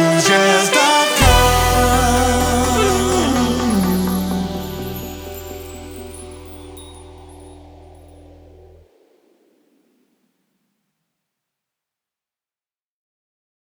illusion